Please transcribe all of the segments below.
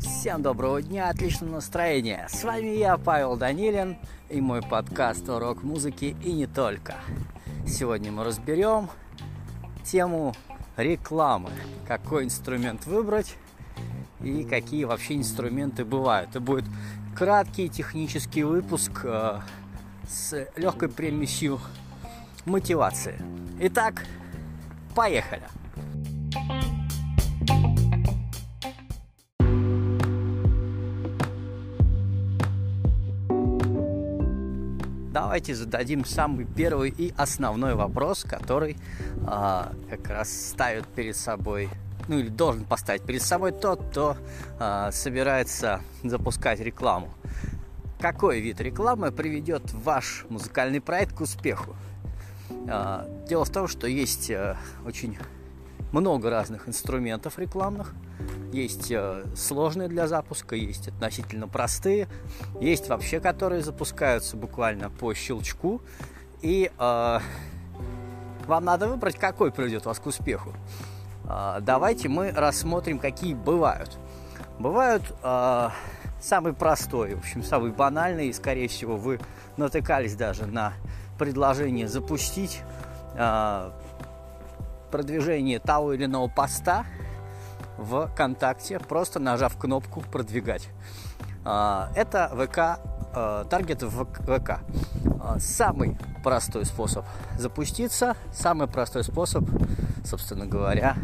Всем доброго дня, отличного настроения. С вами я, Павел Данилин, и мой подкаст о рок-музыке и не только. Сегодня мы разберем тему рекламы. Какой инструмент выбрать и какие вообще инструменты бывают. Это будет краткий технический выпуск э, с легкой примесью мотивации. Итак, поехали! Давайте зададим самый первый и основной вопрос, который а, как раз ставит перед собой, ну или должен поставить перед собой тот, кто а, собирается запускать рекламу. Какой вид рекламы приведет ваш музыкальный проект к успеху? А, дело в том, что есть а, очень много разных инструментов рекламных. Есть э, сложные для запуска, есть относительно простые, есть вообще, которые запускаются буквально по щелчку. И э, вам надо выбрать, какой приведет вас к успеху. Э, давайте мы рассмотрим, какие бывают. Бывают э, самый простой, в общем, самый банальный, и, скорее всего, вы натыкались даже на предложение запустить э, продвижение того или иного поста в ВКонтакте, просто нажав кнопку «Продвигать». А, это ВК, а, таргет в ВК. А, самый простой способ запуститься, самый простой способ, собственно говоря,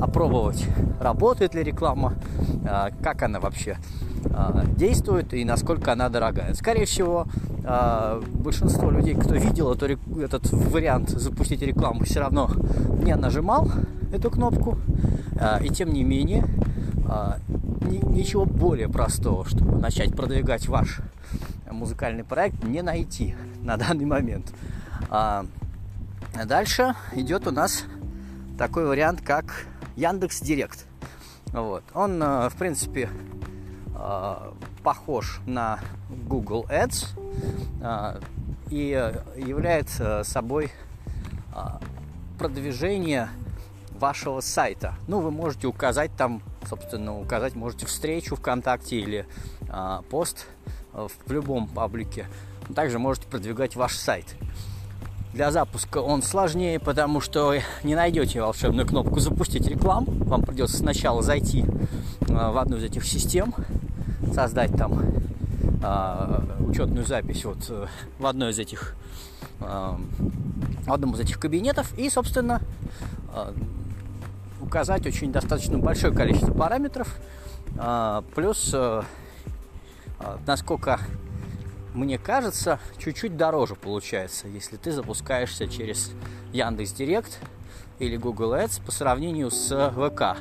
опробовать, работает ли реклама, как она вообще действует и насколько она дорогая. Скорее всего, большинство людей, кто видел эту, этот вариант запустить рекламу, все равно не нажимал эту кнопку. И тем не менее, ничего более простого, чтобы начать продвигать ваш музыкальный проект, не найти на данный момент. Дальше идет у нас такой вариант, как Яндекс Директ. Вот. Он, в принципе, похож на Google Ads и является собой продвижение вашего сайта. Ну, вы можете указать там, собственно, указать можете встречу ВКонтакте или а, пост в любом паблике. Также можете продвигать ваш сайт. Для запуска он сложнее, потому что не найдете волшебную кнопку «Запустить рекламу». Вам придется сначала зайти а, в одну из этих систем, создать там а, учетную запись вот э, в одной из этих а, в одном из этих кабинетов и, собственно, указать очень достаточно большое количество параметров. Плюс, э, насколько мне кажется, чуть-чуть дороже получается, если ты запускаешься через Яндекс Директ или Google Ads по сравнению с ВК.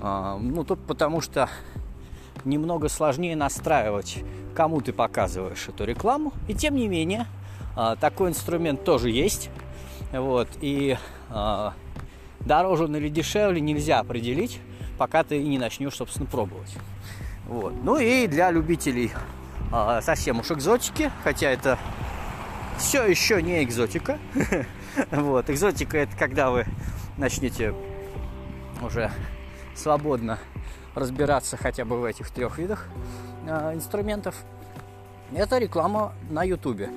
А, ну, тут потому что немного сложнее настраивать, кому ты показываешь эту рекламу. И тем не менее, такой инструмент тоже есть. Вот, и дороже он или дешевле нельзя определить, пока ты не начнешь, собственно, пробовать. Вот. Ну и для любителей э, совсем уж экзотики, хотя это все еще не экзотика. вот. Экзотика это когда вы начнете уже свободно разбираться хотя бы в этих трех видах э, инструментов. Это реклама на YouTube. Э,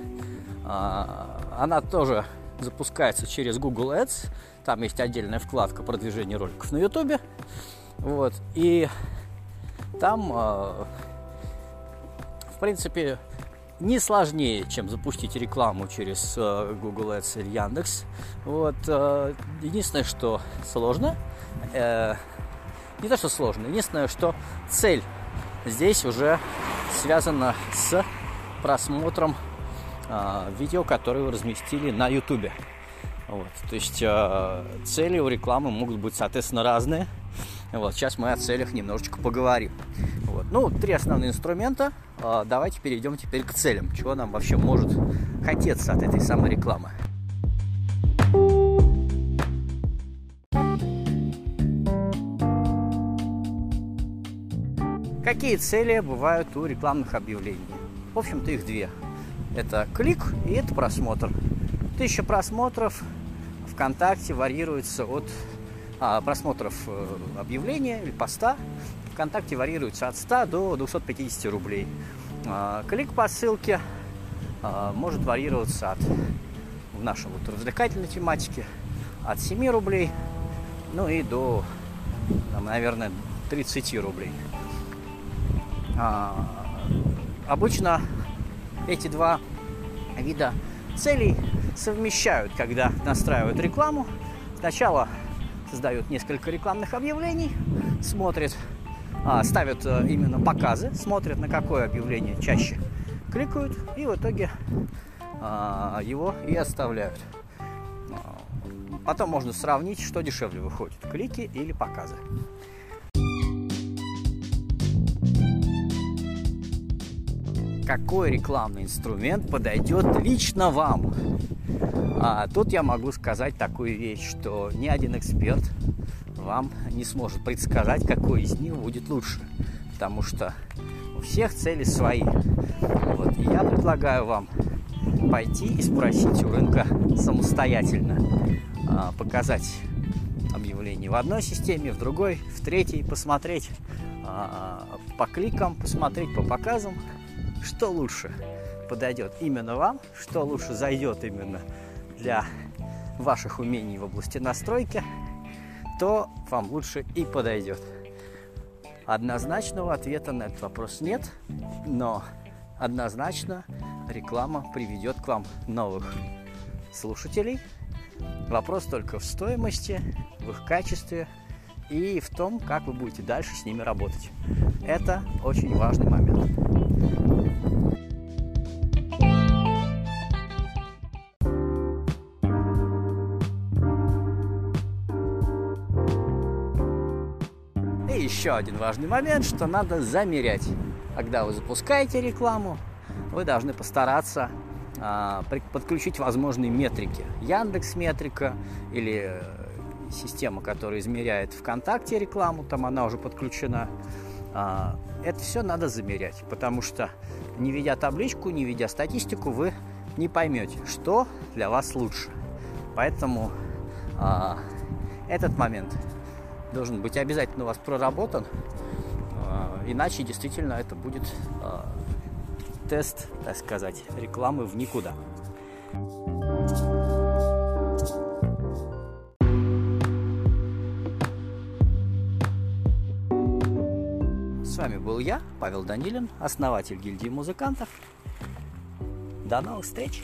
она тоже запускается через Google Ads. Там есть отдельная вкладка продвижения роликов на YouTube. Вот. И там, э, принципе, не сложнее, чем запустить рекламу через э, Google Ads или Яндекс. Вот. Э, единственное, что сложно, не то, что сложно, единственное, что цель здесь уже связана с просмотром э, видео, которые вы разместили на YouTube. Вот. То есть э, цели у рекламы могут быть, соответственно, разные. Вот. Сейчас мы о целях немножечко поговорим. Вот. Ну, три основные инструмента. Э, давайте перейдем теперь к целям. Чего нам вообще может хотеться от этой самой рекламы. Какие цели бывают у рекламных объявлений? В общем-то, их две. Это клик и это просмотр. Тысяча просмотров ВКонтакте варьируется от а, просмотров э, объявления или поста ВКонтакте варьируется от 100 до 250 рублей. А, клик по ссылке а, может варьироваться от в нашей вот развлекательной тематике от 7 рублей, ну и до, там, наверное, 30 рублей. А, обычно эти два вида целей совмещают, когда настраивают рекламу. Сначала создают несколько рекламных объявлений, смотрят, ставят а, именно показы, смотрят на какое объявление чаще кликают и в итоге а, его и оставляют. А, потом можно сравнить, что дешевле выходит, клики или показы. какой рекламный инструмент подойдет лично вам. А тут я могу сказать такую вещь, что ни один эксперт вам не сможет предсказать, какой из них будет лучше. Потому что у всех цели свои. Вот. И я предлагаю вам пойти и спросить у рынка самостоятельно, а, показать объявление в одной системе, в другой, в третьей, посмотреть а, по кликам, посмотреть по показам, что лучше подойдет именно вам, что лучше зайдет именно для ваших умений в области настройки, то вам лучше и подойдет. Однозначного ответа на этот вопрос нет, но однозначно реклама приведет к вам новых слушателей. Вопрос только в стоимости, в их качестве и в том, как вы будете дальше с ними работать. Это очень важный момент. Еще один важный момент, что надо замерять. Когда вы запускаете рекламу, вы должны постараться а, подключить возможные метрики. Яндекс метрика или э, система, которая измеряет ВКонтакте рекламу, там она уже подключена. А, это все надо замерять, потому что не видя табличку, не видя статистику, вы не поймете, что для вас лучше. Поэтому а, этот момент должен быть обязательно у вас проработан, а, иначе действительно это будет а, тест, так сказать, рекламы в никуда. С вами был я, Павел Данилин, основатель гильдии музыкантов. До новых встреч!